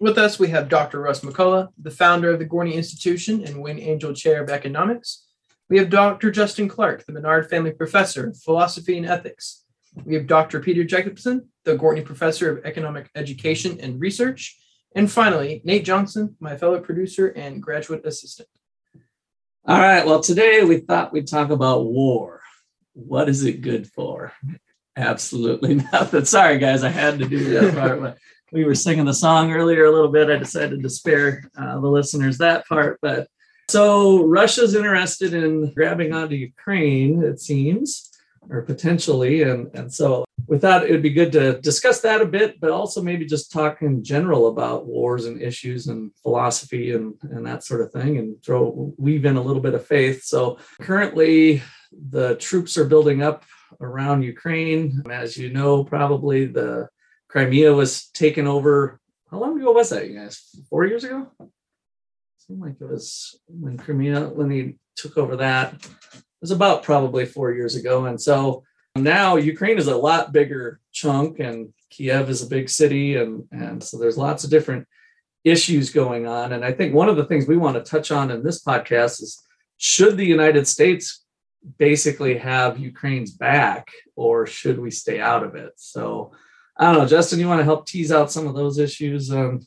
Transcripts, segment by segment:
With us, we have Dr. Russ McCullough, the founder of the Gwartney Institution and Wayne Angell Chair of Economics. We have Dr. Justin Clark, the Menard Family Professor of Philosophy and Ethics. We have Dr. Peter Jacobson, the Gwartney Professor of Economic Education and Research. And finally, Nate Johnson, my fellow producer and graduate assistant. All right. Well, today we thought we'd talk about war. What is it good for? Absolutely nothing. Sorry, guys, I had to do that part we were singing the song earlier a little bit. I decided to spare uh, the listeners that part. But so Russia's interested in grabbing onto Ukraine, it seems, or potentially. And, and so we thought it would be good to discuss that a bit, but also maybe just talk in general about wars and issues and philosophy and, and that sort of thing and throw weave in a little bit of faith. So currently the troops are building up around Ukraine. As you know, probably the Crimea was taken over. How long ago was that, you guys? Four years ago? Seemed like it was when Crimea, when he took over that. It was about probably four years ago. And so now Ukraine is a lot bigger chunk, and Kiev is a big city. And, and so there's lots of different issues going on. And I think one of the things we want to touch on in this podcast is should the United States basically have Ukraine's back, or should we stay out of it? So I don't know, Justin, you want to help tease out some of those issues, um,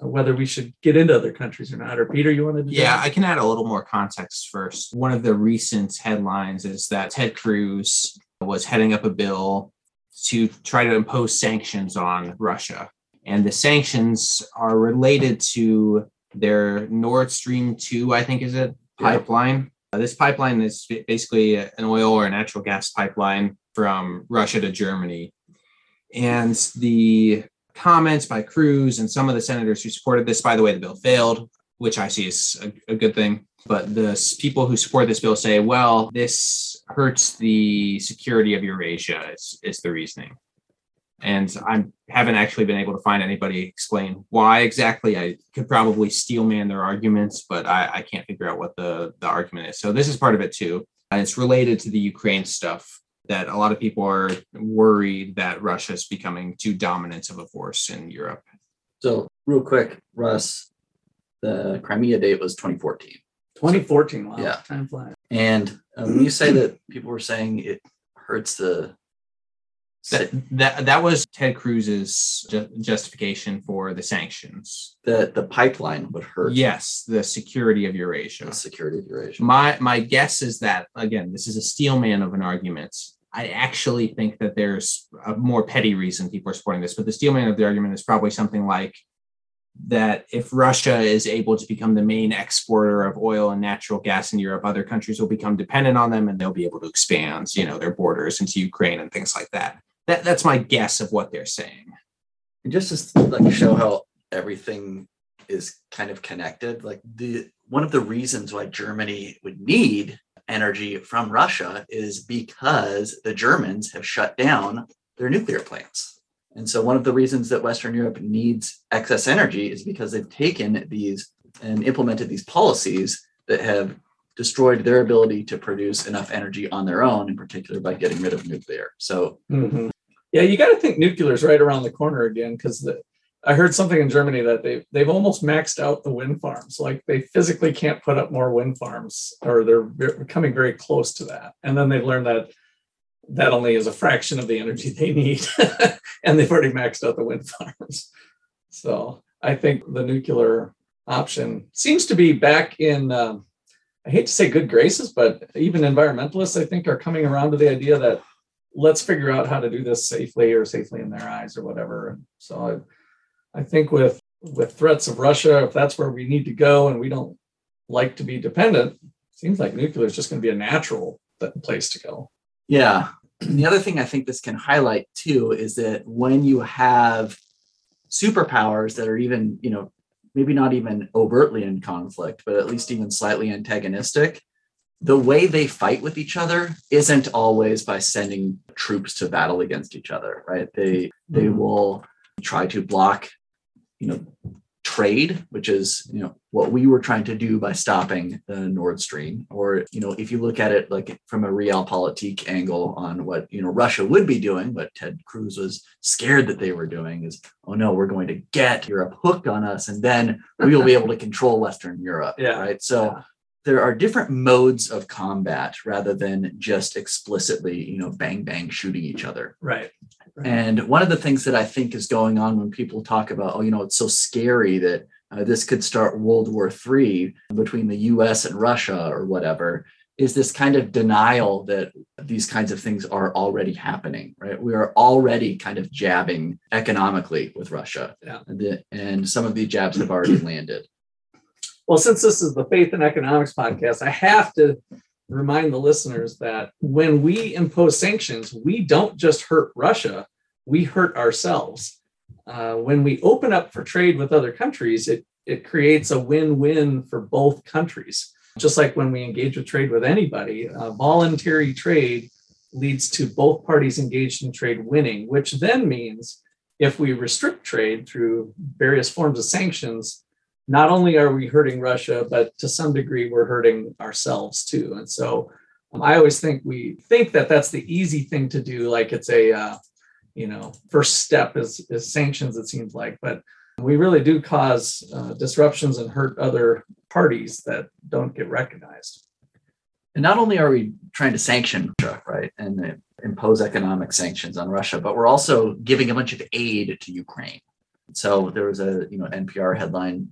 whether we should get into other countries or not? Or Peter, you want to? yeah, that? I can add a little more context first. One of the recent headlines is that Ted Cruz was heading up a bill to try to impose sanctions on Russia. And the sanctions are related to their Nord Stream 2, I think is it, pipeline. Uh, this pipeline is basically an oil or natural gas pipeline from Russia to Germany and the comments by Cruz and some of the senators who supported this, by the way, the bill failed, which I see is a, a good thing. But the people who support this bill say, well, this hurts the security of Eurasia, is, is the reasoning. And I haven't actually been able to find anybody explain why exactly. I could probably steel man their arguments, but I, I can't figure out what the, the argument is. So this is part of it too. And it's related to the Ukraine stuff that a lot of people are worried that Russia is becoming too dominant of a force in Europe. So, real quick, Russ, the Crimea date was 2014. 2014. Wow. Yeah. Time flies. And um, when you say that people were saying it hurts the that, that that was Ted Cruz's ju- justification for the sanctions. That the pipeline would hurt. Yes, the security of Eurasia. The security of Eurasia. My my guess is that again, this is a steel man of an argument. I actually think that there's a more petty reason people are supporting this, but the steel man of the argument is probably something like that if Russia is able to become the main exporter of oil and natural gas in Europe, other countries will become dependent on them and they'll be able to expand, you know, their borders into Ukraine and things like that. That that's my guess of what they're saying. And just to like show how everything is kind of connected, like the one of the reasons why Germany would need energy from Russia is because the Germans have shut down their nuclear plants. And so, one of the reasons that Western Europe needs excess energy is because they've taken these and implemented these policies that have destroyed their ability to produce enough energy on their own, in particular by getting rid of nuclear. So, mm-hmm. Yeah, you got to think nuclear is right around the corner again because I heard something in Germany that they they've almost maxed out the wind farms. Like they physically can't put up more wind farms, or they're coming very close to that. And then they've learned that that only is a fraction of the energy they need, and they've already maxed out the wind farms. So I think the nuclear option seems to be back in. Um, I hate to say good graces, but even environmentalists, I think, are coming around to the idea that let's figure out how to do this safely or safely in their eyes or whatever. And so I I think with with threats of Russia, if that's where we need to go and we don't like to be dependent, seems like nuclear is just going to be a natural place to go. Yeah. And the other thing I think this can highlight too is that when you have superpowers that are even, you know, maybe not even overtly in conflict, but at least even slightly antagonistic, the way they fight with each other isn't always by sending troops to battle against each other, right? They they Mhm. will try to block, you know, trade, which is you know what we were trying to do by stopping the Nord Stream. Or you know, if you look at it like from a realpolitik angle on what you know Russia would be doing, what Ted Cruz was scared that they were doing is, oh no, we're going to get Europe hooked on us, and then we will be able to control Western Europe. Yeah. Right. So Yeah. There are different modes of combat rather than just explicitly, you know, bang bang shooting each other. Right. Right. And one of the things that I think is going on when people talk about, oh, you know, it's so scary that uh, this could start World War III between the US and Russia or whatever, is this kind of denial that these kinds of things are already happening, right? We are already kind of jabbing economically with Russia. Yeah. And, the- and some of these jabs have already landed. Well, since this is the Faith and Economics podcast, I have to remind the listeners that when we impose sanctions, we don't just hurt Russia, we hurt ourselves. Uh, when we open up for trade with other countries, it, it creates a win win for both countries. Just like when we engage with trade with anybody, uh, voluntary trade leads to both parties engaged in trade winning, which then means if we restrict trade through various forms of sanctions, not only are we hurting Russia, but to some degree we're hurting ourselves too. And so um, I always think we think that that's the easy thing to do, like it's a uh, you know first step is, is sanctions. It seems like, but we really do cause uh, disruptions and hurt other parties that don't get recognized. And not only are we trying to sanction Russia, right, and uh, impose economic sanctions on Russia, but we're also giving a bunch of aid to Ukraine. So there was a you know NPR headline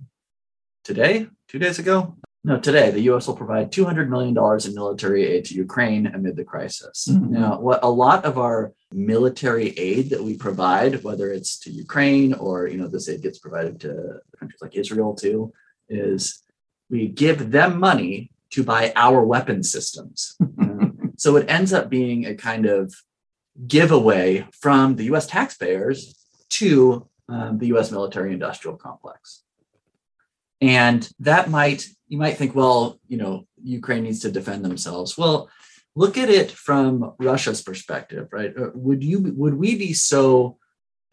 today, two days ago. No, today the U.S. will provide 200 million dollars in military aid to Ukraine amid the crisis. Mhm. Now, what a lot of our military aid that we provide, whether it's to Ukraine or you know this aid gets provided to countries like Israel too, is we give them money to buy our weapon systems. So it ends up being a kind of giveaway from the US taxpayers to um, the US military industrial complex. And that might, you might think, well, you know, Ukraine needs to defend themselves. Well, look at it from Russia's perspective, right? Uh, Would you, would we be so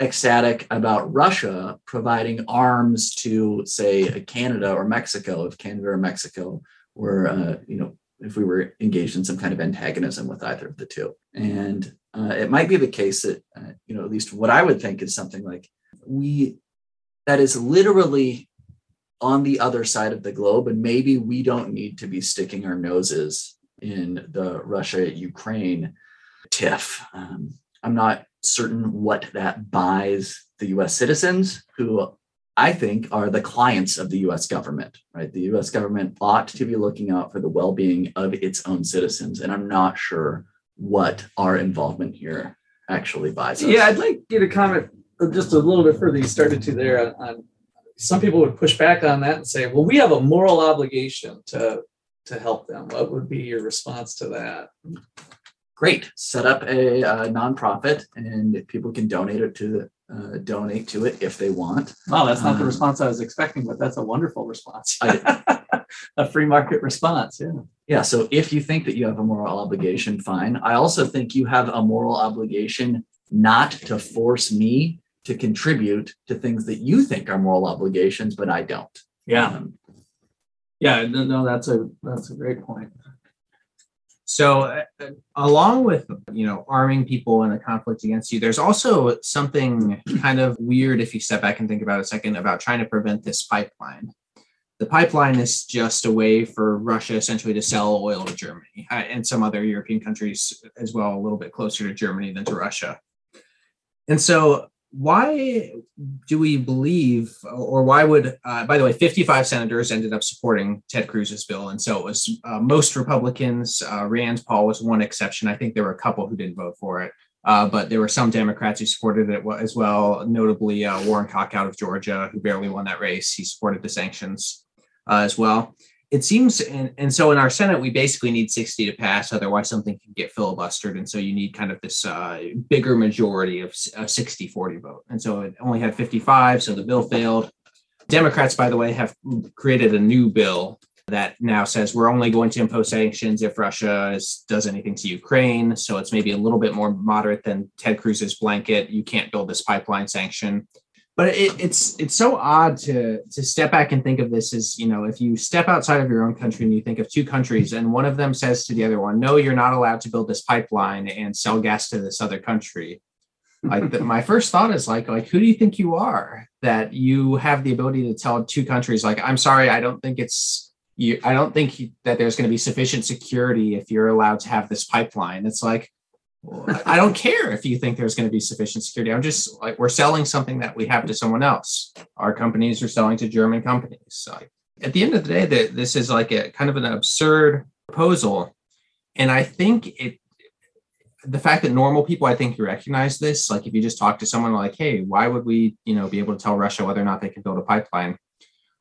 ecstatic about Russia providing arms to, say, Canada or Mexico, if Canada or Mexico were, uh, you know, if we were engaged in some kind of antagonism with either of the two. And uh, it might be the case that, uh, you know, at least what I would think is something like we, that is literally on the other side of the globe. And maybe we don't need to be sticking our noses in the Russia Ukraine tiff. Um, I'm not certain what that buys the US citizens who I think are the clients of the US government, right? The US government ought to be looking out for the well being of its own citizens. And I'm not sure what our involvement here actually buys us. Yeah, I'd like you to comment just a little bit further. You started to there on, on some people would push back on that and say, well, we have a moral obligation to to help them. What would be your response to that? Great. Set up a, uh nonprofit and people can donate it to the uh, donate to it if they want. Wow, that's not the Um, response I was expecting, but that's a wonderful response. I- a free market response. Yeah. Yeah. So if you think that you have a moral obligation, fine. I also think you have a moral obligation not to force me to contribute to things that you think are moral obligations, but I don't. Yeah. Um, Yeah. No, no, that's a that's a great point. So, uh, along with you know arming people in a conflict against you, there's also something kind of weird if you step back and think about it a second about trying to prevent this pipeline. The pipeline is just a way for Russia essentially to sell oil to Germany uh, and some other European countries as well, a little bit closer to Germany than to Russia. And so, why do we believe, or why would, uh, by the way, 55 senators ended up supporting Ted Cruz's bill. And so it was uh, most Republicans. Uh, Rand Paul was one exception. I think there were a couple who didn't vote for it. Uh, but there were some Democrats who supported it as well, notably uh, Warnock out of Georgia, who barely won that race. He supported the sanctions uh, as well. It seems and, and so in our senate we basically need 60 to pass otherwise something can get filibustered and so you need kind of this uh, bigger majority of a 60 40 vote. And so it only had 55 so the bill failed. Democrats by the way have created a new bill that now says we're only going to impose sanctions if russia is, does anything to ukraine so it's maybe a little bit more moderate than ted cruz's blanket you can't build this pipeline sanction but it, it's it's so odd to to step back and think of this as you know if you step outside of your own country and you think of two countries and one of them says to the other one no you're not allowed to build this pipeline and sell gas to this other country. Like the, my first thought is like like who do you think you are that you have the ability to tell two countries like i'm sorry i don't think it's you i don't think that there's going to be sufficient security if you're allowed to have this pipeline. It's like I don't care if you think there's going to be sufficient security. I'm just like we're selling something that we have to someone else. Our companies are selling to German companies. So at the end of the day, that this is like a kind of an absurd proposal, and I think it. The fact that normal people, I think, you recognize this. Like, if you just talk to someone like, "Hey, why would we, you know, be able to tell Russia whether or not they can build a pipeline?"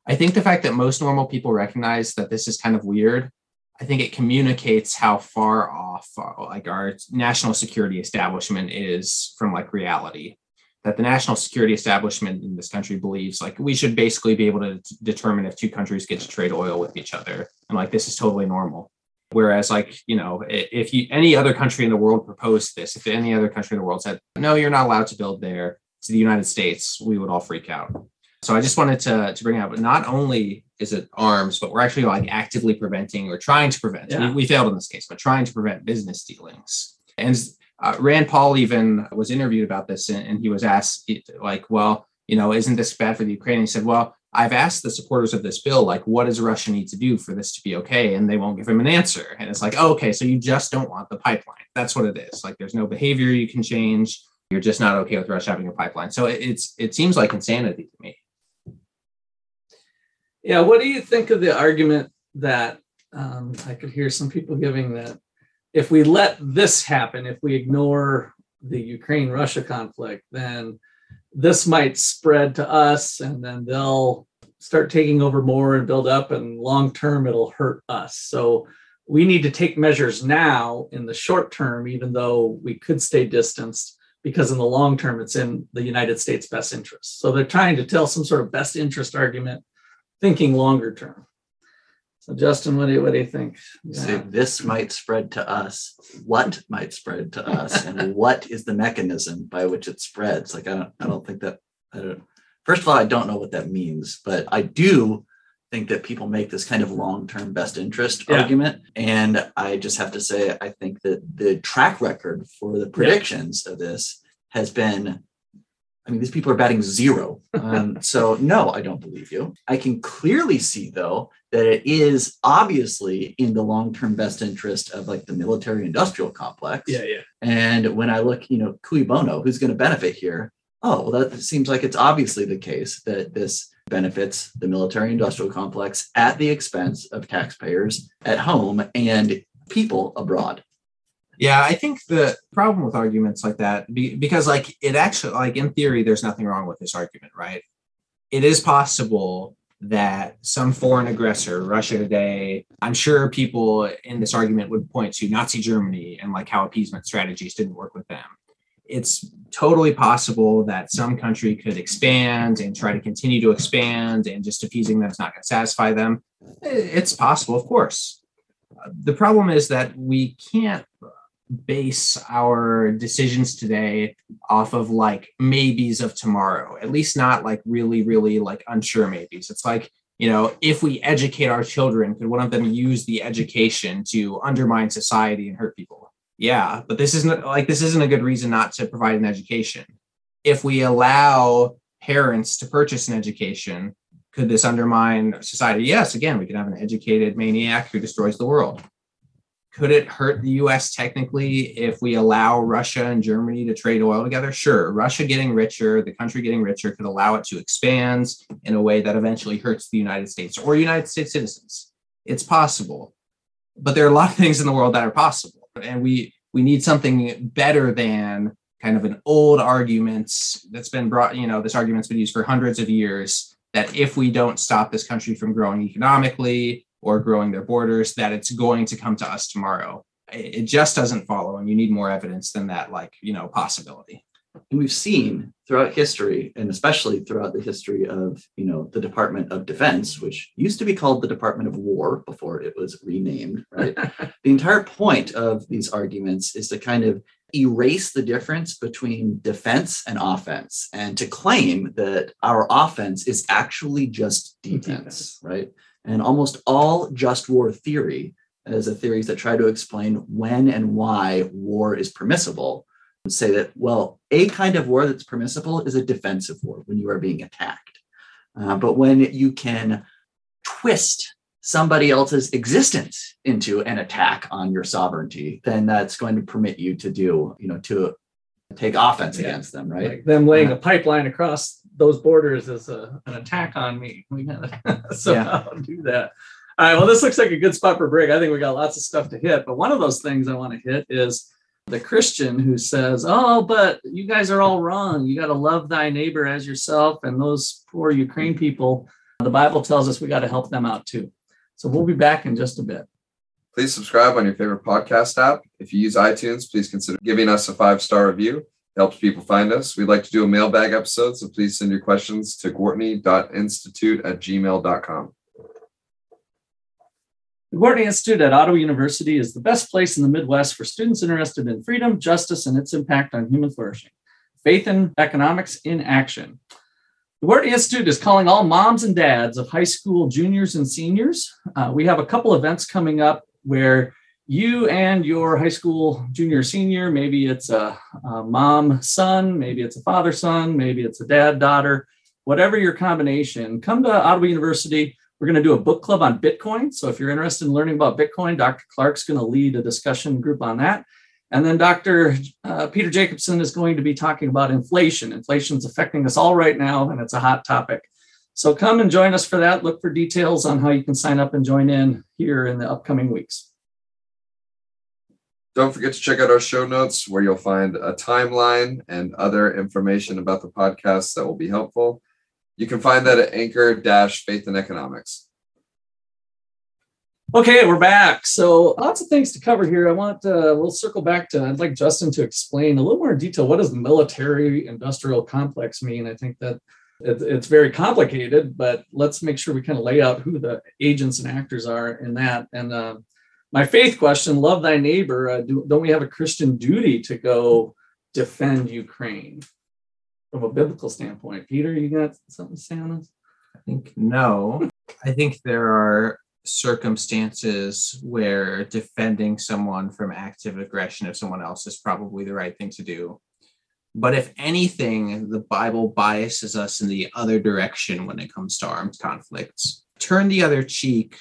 I think the fact that most normal people recognize that this is kind of weird I think it communicates how far off uh, like our national security establishment is from like reality. That the national security establishment in this country believes like we should basically be able to determine if two countries get to trade oil with each other, and like this is totally normal. Whereas, like you know, if you any other country in the world proposed this, if any other country in the world said no, you're not allowed to build there to the United States, we would all freak out. So I just wanted to to bring out, not only is it arms, but we're actually like actively preventing or trying to prevent. Yeah. We, we, failed in this case, but trying to prevent business dealings. And uh, Rand Paul even was interviewed about this, and, and, he was asked, like, well, you know, isn't this bad for the Ukraine? he said, well, I've asked the supporters of this bill, like, what does Russia need to do for this to be okay? And they won't give him an answer. And it's like, oh, okay, so you just don't want the pipeline. That's what it is. Like, there's no behavior you can change. You're just not okay with Russia having a pipeline. So it, it's it seems like insanity to me. Yeah, what do you think of the argument that um, I could hear some people giving that if we let this happen, if we ignore the Ukraine Russia conflict, then this might spread to us and then they'll start taking over more and build up, and long term it'll hurt us. So we need to take measures now in the short term, even though we could stay distanced, because in the long term it's in the United States' best interest. So they're trying to tell some sort of best interest argument thinking longer term. So, Justin, what do you, what do you think? Yeah. So this might spread to us. What might spread to us, and what is the mechanism by which it spreads? Like, I don't, I don't think that. I don't. First of all, I don't know what that means, but I do think that people make this kind of long-term best interest yeah. argument, and I just have to say, I think that the track record for the predictions yeah. of this has been I mean, these people are batting zero. Um, so, no, I don't believe you. I can clearly see, though, that it is obviously in the long term best interest of like the military industrial complex. Yeah, yeah. And when I look, you know, cui bono, who's going to benefit here? Oh, well, that seems like it's obviously the case that this benefits the military industrial complex at the expense of taxpayers at home and people abroad. Yeah, I think the problem with arguments like that, because like it actually, like in theory, there's nothing wrong with this argument, right? It is possible that some foreign aggressor, Russia today, I'm sure people in this argument would point to Nazi Germany and like how appeasement strategies didn't work with them. It's totally possible that some country could expand and try to continue to expand, and just appeasing them is not going to satisfy them. It's possible, of course. The problem is that we can't base our decisions today off of like maybes of tomorrow at least not like really really like unsure maybes. It's like you know if we educate our children could one of them use the education to undermine society and hurt people? Yeah but this isn't like this isn't a good reason not to provide an education. If we allow parents to purchase an education could this undermine society? Yes again we could have an educated maniac who destroys the world could it hurt the US technically if we allow Russia and Germany to trade oil together? Sure. Russia getting richer, the country getting richer could allow it to expand in a way that eventually hurts the United States or United States citizens. It's possible. But there are a lot of things in the world that are possible. And we we need something better than kind of an old argument that's been brought, you know, this argument's been used for hundreds of years that if we don't stop this country from growing economically, or growing their borders that it's going to come to us tomorrow. It just doesn't follow, and you need more evidence than that, like you know, possibility. And we've seen throughout history, and especially throughout the history of you know the Department of Defense, which used to be called the Department of War before it was renamed, right? the entire point of these arguments is to kind of erase the difference between defense and offense and to claim that our offense is actually just defense, defense. right? And almost all just war theory, as a theories that try to explain when and why war is permissible, and say that, well, a kind of war that's permissible is a defensive war when you are being attacked. Uh, but when you can twist somebody else's existence into an attack on your sovereignty, then that's going to permit you to do, you know, to take offense yeah. against them, right? Like them laying a uh-huh. pipeline across those borders is a, an attack on me. We gotta somehow yeah. do that. All right. Well, this looks like a good spot for break. I think we got lots of stuff to hit, but one of those things I want to hit is the Christian who says, "Oh, but you guys are all wrong. You got to love thy neighbor as yourself." And those poor Ukraine people, the Bible tells us we got to help them out too. So we'll be back in just a bit. Please subscribe on your favorite podcast app. If you use iTunes, please consider giving us a five star review It helps people find us. We'd like to do a mailbag episode, so please send your questions to Gwartney.institute at gmail.com. The Gwartney Institute at Ottawa University is the best place in the Midwest for students interested in freedom, justice, and its impact on human flourishing. Faith and economics in action. The Gwartney Institute is calling all moms and dads of high school juniors and seniors. Uh, we have a couple events coming up where you and your high school junior senior maybe it's a, a, mom son maybe it's a father son maybe it's a dad daughter whatever your combination come to ottawa university. We're going to do a book club on bitcoin. So if you're interested in learning about bitcoin dr clark's going to lead a discussion group on that. And then dr uh, peter jacobson is going to be talking about inflation. Inflation's affecting us all right now and it's a hot topic so come and join us for that look for details on how you can sign up and join in here in the upcoming weeks don't forget to check out our show notes where you'll find a timeline and other information about the podcast that will be helpful. You can find that at anchor dash faith and economics. Okay, we're back. So lots of things to cover here. I want uh, we'll circle back to I'd like Justin to explain a little more in detail what does the military industrial complex mean. I think that it, it's very complicated, but let's make sure we kind of lay out who the agents and actors are in that. And uh, my faith question love thy neighbor uh, do, don't we have a christian duty to go defend ukraine? From a biblical standpoint. Peter you got something to say on this? I think no. I think there are circumstances where defending someone from active aggression of someone else is probably the right thing to do but if anything the bible biases us in the other direction when it comes to armed conflicts turn the other cheek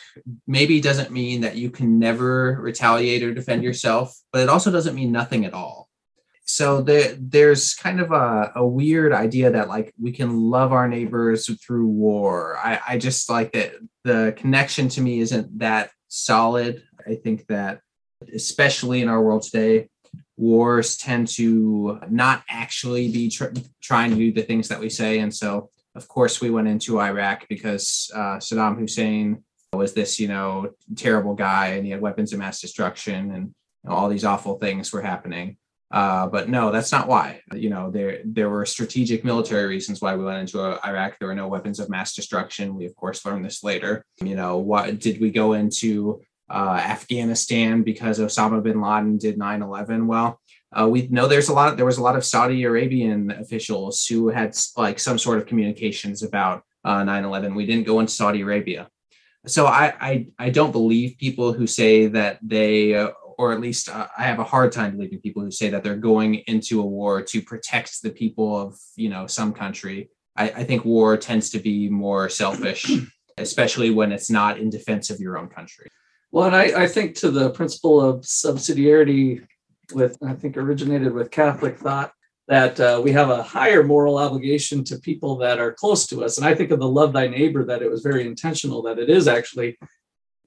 maybe doesn't mean that you can never retaliate or defend yourself, but it also doesn't mean nothing at all. So there, there's kind of a, a weird idea that like we can love our neighbors through war. I, I just like that the connection to me isn't that solid. I think that especially in our world today, wars tend to not actually be tr- trying to do the things that we say. And so of course, we went into Iraq because uh, Saddam Hussein was this, you know, terrible guy and he had weapons of mass destruction and you know, all these awful things were happening. Uh, but no, that's not why. You know, there there were strategic military reasons why we went into uh, Iraq. There were no weapons of mass destruction. We of course learned this later. You know, what did we go into uh, Afghanistan because Osama bin Laden did 9/11? Well, uh, we know there's a lot. There was a lot of Saudi Arabian officials who had like some sort of communications about uh, 9/11. We didn't go into Saudi Arabia, so I I, I don't believe people who say that they, uh, or at least uh, I have a hard time believing people who say that they're going into a war to protect the people of you know some country. I, I think war tends to be more selfish, especially when it's not in defense of your own country. Well, and I, I think to the principle of subsidiarity with, I think, originated with Catholic thought that uh, we have a higher moral obligation to people that are close to us. And I think of the love thy neighbor that it was very intentional that it is actually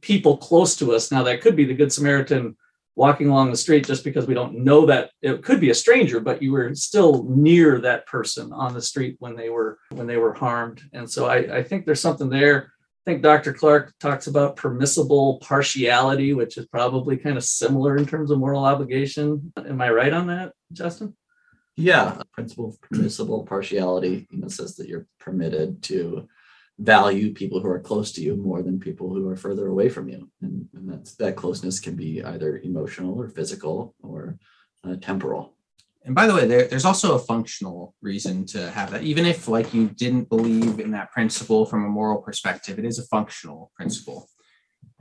people close to us. Now, that could be the Good Samaritan walking along the street just because we don't know that it could be a stranger but you were still near that person on the street when they were when they were harmed and so i, I think there's something there I think Dr. Clark talks about permissible partiality, which is probably kind of similar in terms of moral obligation. Am I right on that, Justin? Yeah, principle of permissible partiality, you know, says that you're permitted to value people who are close to you more than people who are further away from you, and, and that closeness can be either emotional or physical or uh, temporal. And by the way, there, there's also a functional reason to have that. Even if like you didn't believe in that principle from a moral perspective, it is a functional principle.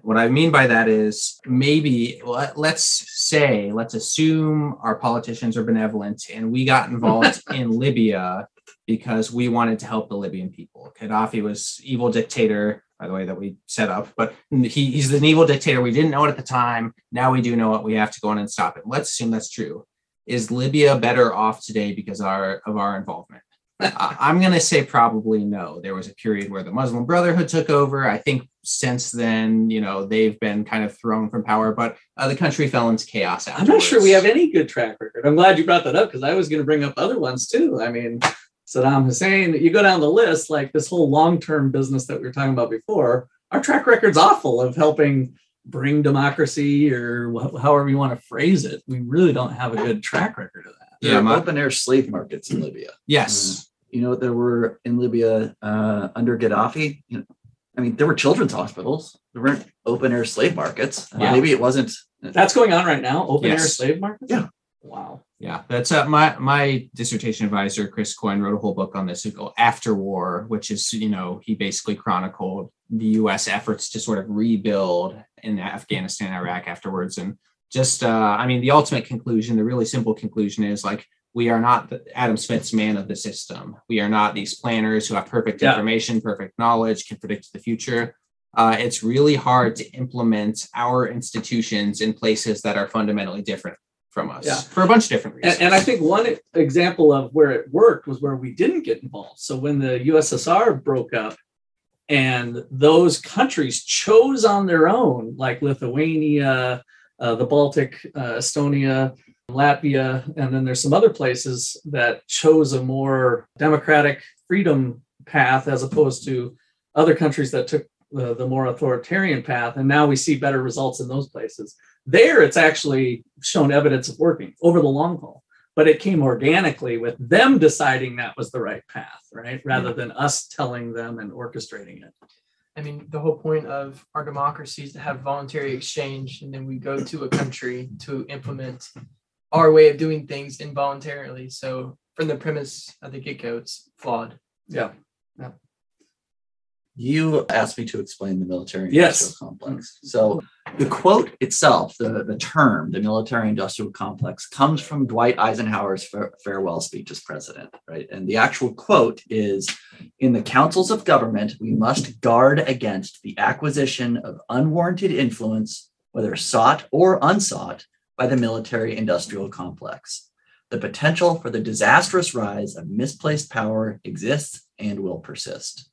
What I mean by that is maybe let, let's say, let's assume our politicians are benevolent and we got involved in Libya because we wanted to help the Libyan people. Gaddafi was evil dictator, by the way, that we set up, but he, he's an evil dictator. We didn't know it at the time. Now we do know it. We have to go in and stop it. Let's assume that's true. Is Libya better off today because our, of our involvement? I'm going to say probably no. There was a period where the Muslim Brotherhood took over. I think since then, you know, they've been kind of thrown from power, but uh, the country fell into chaos. I'm not sure we have any good track record. I'm glad you brought that up because I was going to bring up other ones too. I mean, Saddam Hussein, you go down the list, like this whole long term business that we were talking about before, our track record's awful of helping bring democracy or wh- however you want to phrase it. We really don't have a good track record of that. There Yeah, are my- open air slave markets in Libya. Yes. You know, there were in Libya uh, under Gaddafi. You know, I mean, there were children's hospitals. There weren't open air slave markets. Uh, Yeah. Maybe it wasn't. That's going on right now. Open air slave markets. Yeah. Wow. Yeah, that's uh, my my dissertation advisor, Chris Coyne, wrote a whole book on this called After War, which is you know he basically chronicled the U.S. efforts to sort of rebuild in Afghanistan, Iraq afterwards, and just uh, I mean the ultimate conclusion, the really simple conclusion is like we are not the Adam Smith's man of the system. We are not these planners who have perfect Yeah. information, perfect knowledge, can predict the future. Uh, it's really hard to implement our institutions in places that are fundamentally different from us Yeah. for a bunch of different reasons. And, and I think one example of where it worked was where we didn't get involved. So when the USSR broke up and those countries chose on their own, like Lithuania, uh, the Baltic, uh, Estonia, Latvia, and then there's some other places that chose a more democratic freedom path as opposed to other countries that took the, the more authoritarian path. And now we see better results in those places. There, it's actually shown evidence of working over the long haul, but it came organically with them deciding that was the right path, right? Rather mm-hmm. than us telling them and orchestrating it. I mean, the whole point of our democracy is to have voluntary exchange, and then we go to a country to implement our way of doing things involuntarily. So, from the premise at the get go, it's flawed. Yeah. You asked me to explain the military Yes. industrial complex. So the quote itself, the, the term, the military industrial complex, comes from Dwight Eisenhower's fa- farewell speech as president, right? And the actual quote is In the councils of government, we must guard against the acquisition of unwarranted influence, whether sought or unsought, by the military industrial complex. The potential for the disastrous rise of misplaced power exists and will persist.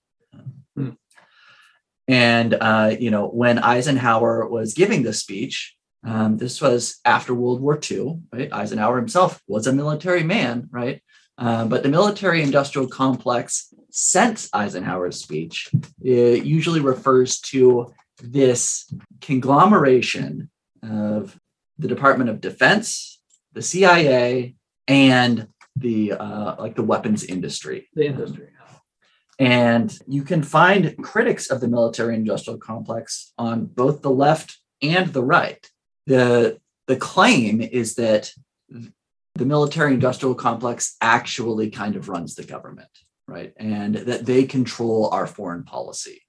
And uh, you know, when Eisenhower was giving this speech, um, this was after World War II. Right, Eisenhower himself was a military man, right? Uh, but the military-industrial complex, since Eisenhower's speech, it usually refers to this conglomeration of the Department of Defense, the CIA, and the uh, like the weapons industry. The industry. And you can find critics of the military industrial complex on both the left and the right. The, the claim is that the military industrial complex actually kind of runs the government, right? And that they control our foreign policy.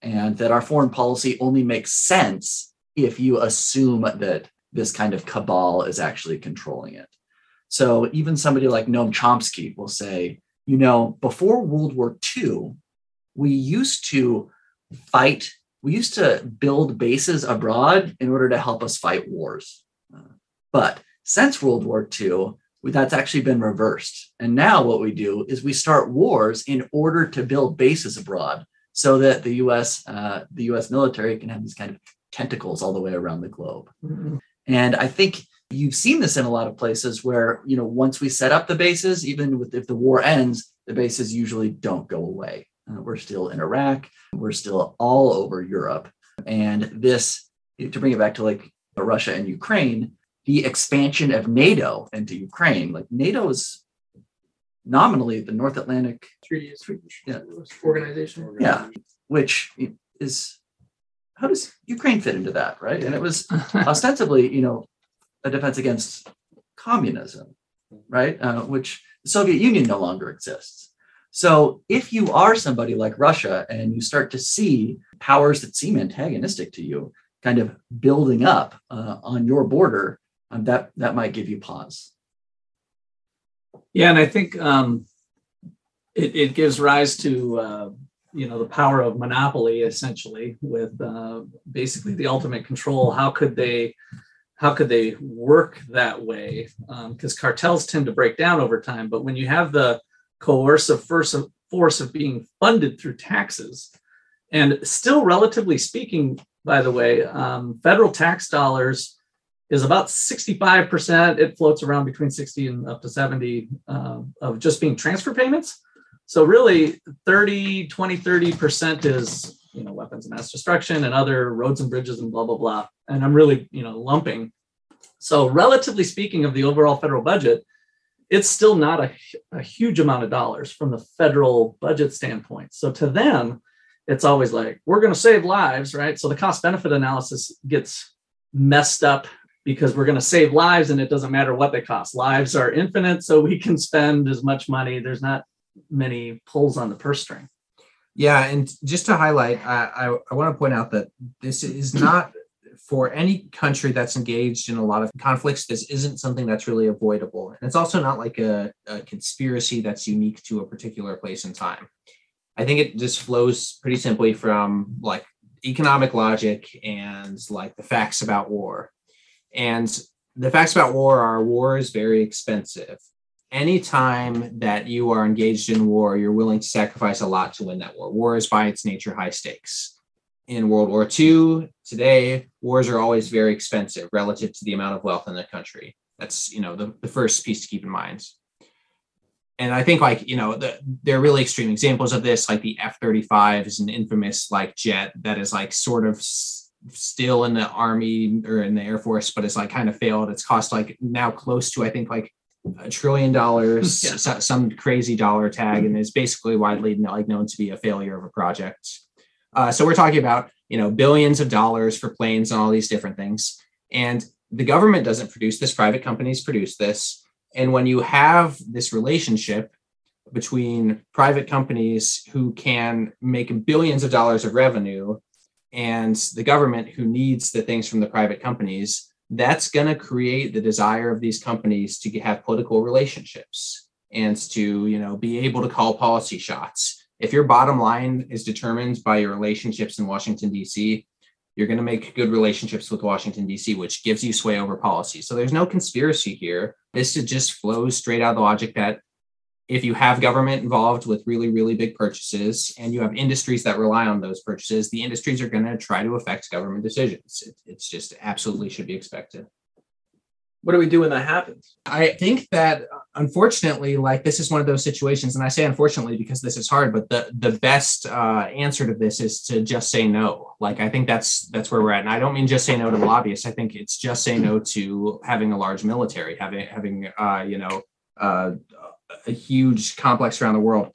And that our foreign policy only makes sense if you assume that this kind of cabal is actually controlling it. So even somebody like Noam Chomsky will say, you know, before World War II, we used to fight, we used to build bases abroad in order to help us fight wars. But since World War II, that's actually been reversed. And now what we do is we start wars in order to build bases abroad so that the US, uh, the US military can have these kind of tentacles all the way around the globe. Mhm. And I think you've seen this in a lot of places where, you know, once we set up the bases, even with if the war ends, the bases usually don't go away. Uh, we're still in Iraq. We're still all over Europe. And this, to bring it back to like Russia and Ukraine, the expansion of NATO into Ukraine, like NATO is nominally the North Atlantic Treaty Yeah. organization. Yeah. which is how does Ukraine fit into that, right? And it was ostensibly, you know, a defense against communism, right? Uh, which the Soviet Union no longer exists. So if you are somebody like Russia and you start to see powers that seem antagonistic to you kind of building up uh, on your border, um, that that might give you pause. Yeah, and I think um, it, it gives rise to uh, you know the power of monopoly essentially with uh, basically the ultimate control. How could they how could they work that way? Because um, cartels tend to break down over time, but when you have the coercive force of, force of being funded through taxes, and still relatively speaking, by the way, um, federal tax dollars is about 65%. It floats around between 60 and up to 70 uh, of just being transfer payments. So really 30, 20, 30% is, you know, weapons of mass destruction and other roads and bridges and blah, blah, blah. And I'm really, you know, lumping. So relatively speaking of the overall federal budget, it's still not a, a huge amount of dollars from the federal budget standpoint. So to them, it's always like, we're going to save lives, right? So the cost benefit analysis gets messed up because we're going to save lives and it doesn't matter what they cost. Lives are infinite, so we can spend as much money. There's not many pulls on the purse string. Yeah, and just to highlight, I, I, I want to point out that this is not for any country that's engaged in a lot of conflicts. This isn't something that's really avoidable, and it's also not like a, a conspiracy that's unique to a particular place and time. I think it just flows pretty simply from like economic logic and like the facts about war and the facts about war are war is very expensive. Anytime that you are engaged in war, you're willing to sacrifice a lot to win that war. War is by its nature high stakes. In World War II, today, wars are always very expensive relative to the amount of wealth in the country. That's you know the, the first piece to keep in mind. And I think like you know the, there are really extreme examples of this, like the F-35 is an infamous like jet that is like sort of still in the army or in the air force but it's like kind of failed it's cost like now close to i think like a trillion dollars yeah. some crazy dollar tag and is basically widely like known to be a failure of a project. Uh, so we're talking about you know billions of dollars for planes and all these different things. And the government doesn't produce this private companies produce this. And when you have this relationship between private companies who can make billions of dollars of revenue and the government who needs the things from the private companies that's going to create the desire of these companies to have political relationships and to you know be able to call policy shots. If your bottom line is determined by your relationships in washington d.c you're going to make good relationships with washington d.c which gives you sway over policy. So there's no conspiracy here. This just flows straight out of the logic that if you have government involved with really, really big purchases and you have industries that rely on those purchases, the industries are going to try to affect government decisions. It, it's just absolutely should be expected. What do we do when that happens? I think that unfortunately, like this is one of those situations, and I say unfortunately because this is hard, but the the best uh, answer to this is to just say no. Like I think that's that's where we're at, and I don't mean just say no to lobbyists. I think it's just say no to having a large military, having having uh, you know uh, a huge complex around the world.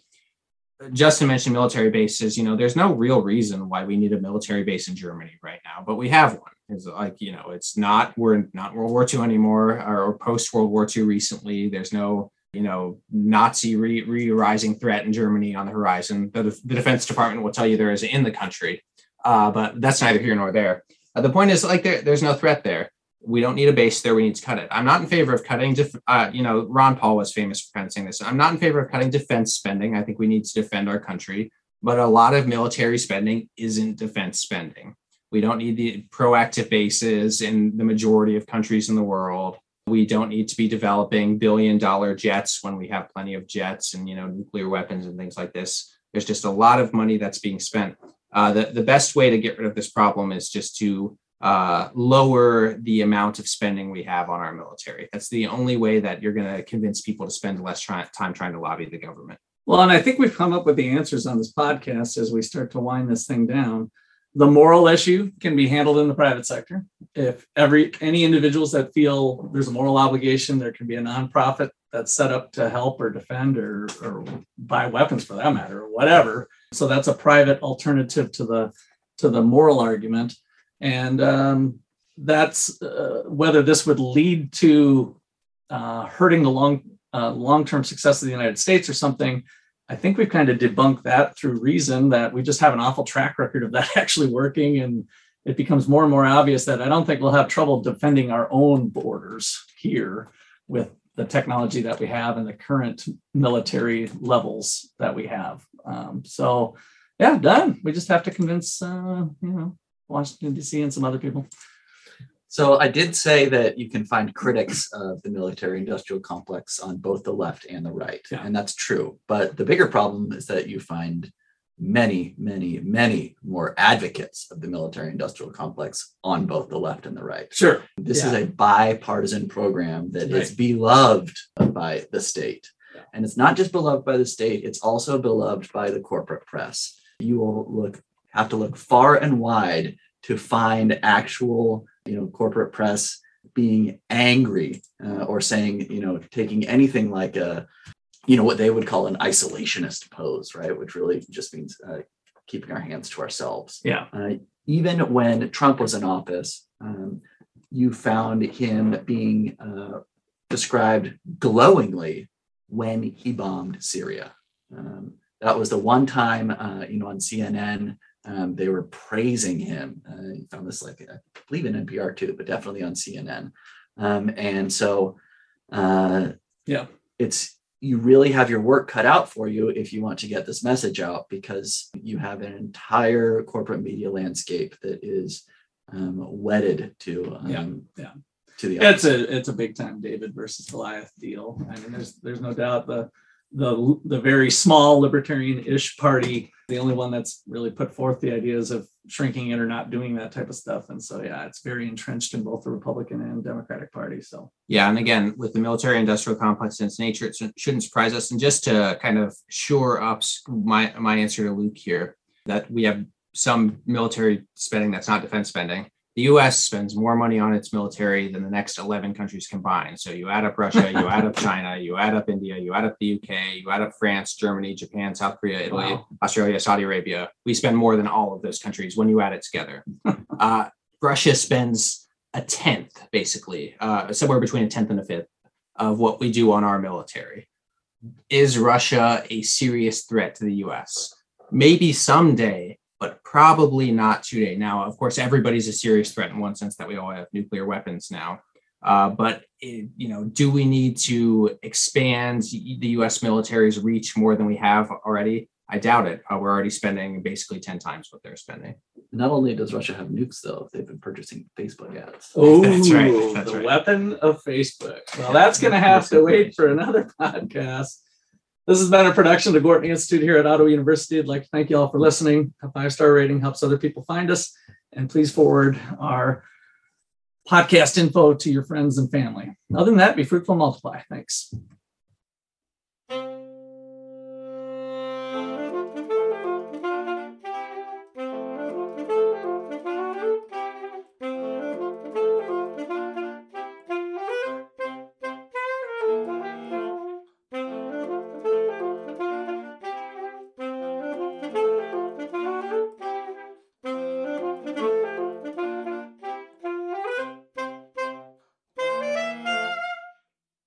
Justin mentioned military bases. You know, there's no real reason why we need a military base in Germany right now, but we have one. It's like you know, it's not we're not World War II anymore, or, post World War II. Recently, there's no you know Nazi re, re rising threat in Germany on the horizon. The, the Defense Department will tell you there is in the country, uh, but that's neither here nor there. Uh, the point is, like, there, there's no threat there we don't need a base there. We need to cut it. I'm not in favor of cutting. Def- uh, you know, Ron Paul was famous for kind of saying this. I'm not in favor of cutting defense spending. I think we need to defend our country, but a lot of military spending isn't defense spending. We don't need the proactive bases in the majority of countries in the world. We don't need to be developing billion dollar jets when we have plenty of jets and you know nuclear weapons and things like this. There's just a lot of money that's being spent. Uh, the, the best way to get rid of this problem is just to uh, lower the amount of spending we have on our military. That's the only way that you're going to convince people to spend less try- time trying to lobby the government. Well, and I think we've come up with the answers on this podcast as we start to wind this thing down. The moral issue can be handled in the private sector. If every any individuals that feel there's a moral obligation, there can be a nonprofit that's set up to help or defend or, or buy weapons for that matter or whatever. So that's a private alternative to the to the moral argument, and um, that's uh, whether this would lead to uh, hurting the long uh, long term success of the United States or something. I think we've kind of debunked that through reason that we just have an awful track record of that actually working. And it becomes more and more obvious that I don't think we'll have trouble defending our own borders here with the technology that we have and the current military levels that we have. Um, so, yeah, done. We just have to convince, uh, you know, Washington, D.C. and some other people. So I did say that you can find critics of the military industrial complex on both the left and the right. Yeah. And that's true. But the bigger problem is that you find many, many, many more advocates of the military industrial complex on both the left and the right. Sure. This is a bipartisan program that is Right. beloved by the state. Yeah. And it's not just beloved by the state, it's also beloved by the corporate press. You will look have to look far and wide to find actual, you know, corporate press being angry uh, or saying, you know, taking anything like a, you know, what they would call an isolationist pose, right? Which really just means uh, keeping our hands to ourselves Yeah. uh, even when Trump was in office, um, you found him being uh, described glowingly when he bombed Syria. Um, that was the one time, uh, you know, on CNN, um, they were praising him. Uh, you found this, like, I believe in NPR too, but definitely on CNN. Um, and so, uh, Yeah. it's you really have your work cut out for you if you want to get this message out because you have an entire corporate media landscape that is um, wedded to um, Yeah, yeah. to the It's a it's a big time David versus Goliath deal. I mean, there's there's no doubt the the the very small libertarian-ish party, the only one that's really put forth the ideas of shrinking it or not doing that type of stuff. And so yeah, it's very entrenched in both the Republican and Democratic Party. So Yeah, and again, with the military industrial complex and its nature, it shouldn't surprise us. And just to kind of shore up my my answer to Luke here, that we have some military spending that's not defense spending. The U.S. spends more money on its military than the next 11 countries combined. So you add up Russia, you add up China, you add up India, you add up the U.K., you add up France, Germany, Japan, South Korea, Italy, Wow. Australia, Saudi Arabia. We spend more than all of those countries when you add it together. uh, Russia spends a tenth, basically, uh, somewhere between a tenth and a fifth of what we do on our military. Is Russia a serious threat to the US? Maybe someday, but probably not today. Now, of course, everybody's a serious threat in one sense that we all have nuclear weapons now. Uh, but it, you know, do we need to expand the U.S. military's reach more than we have already? I doubt it. Uh, we're already spending basically ten times what they're spending. Not only does Russia have nukes, though, they've been purchasing Facebook ads. oh, That's right, that's the right. weapon of Facebook. Well, that's going to have to wait for another podcast. This has been a production of the Gwartney Institute here at Ottawa University. I'd like to thank you all for listening. A five star rating helps other people find us. And please forward our podcast info to your friends and family. Other than that, be fruitful, multiply. Thanks.